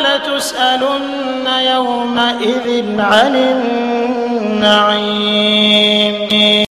لتسألن يومئذ عن النعيم.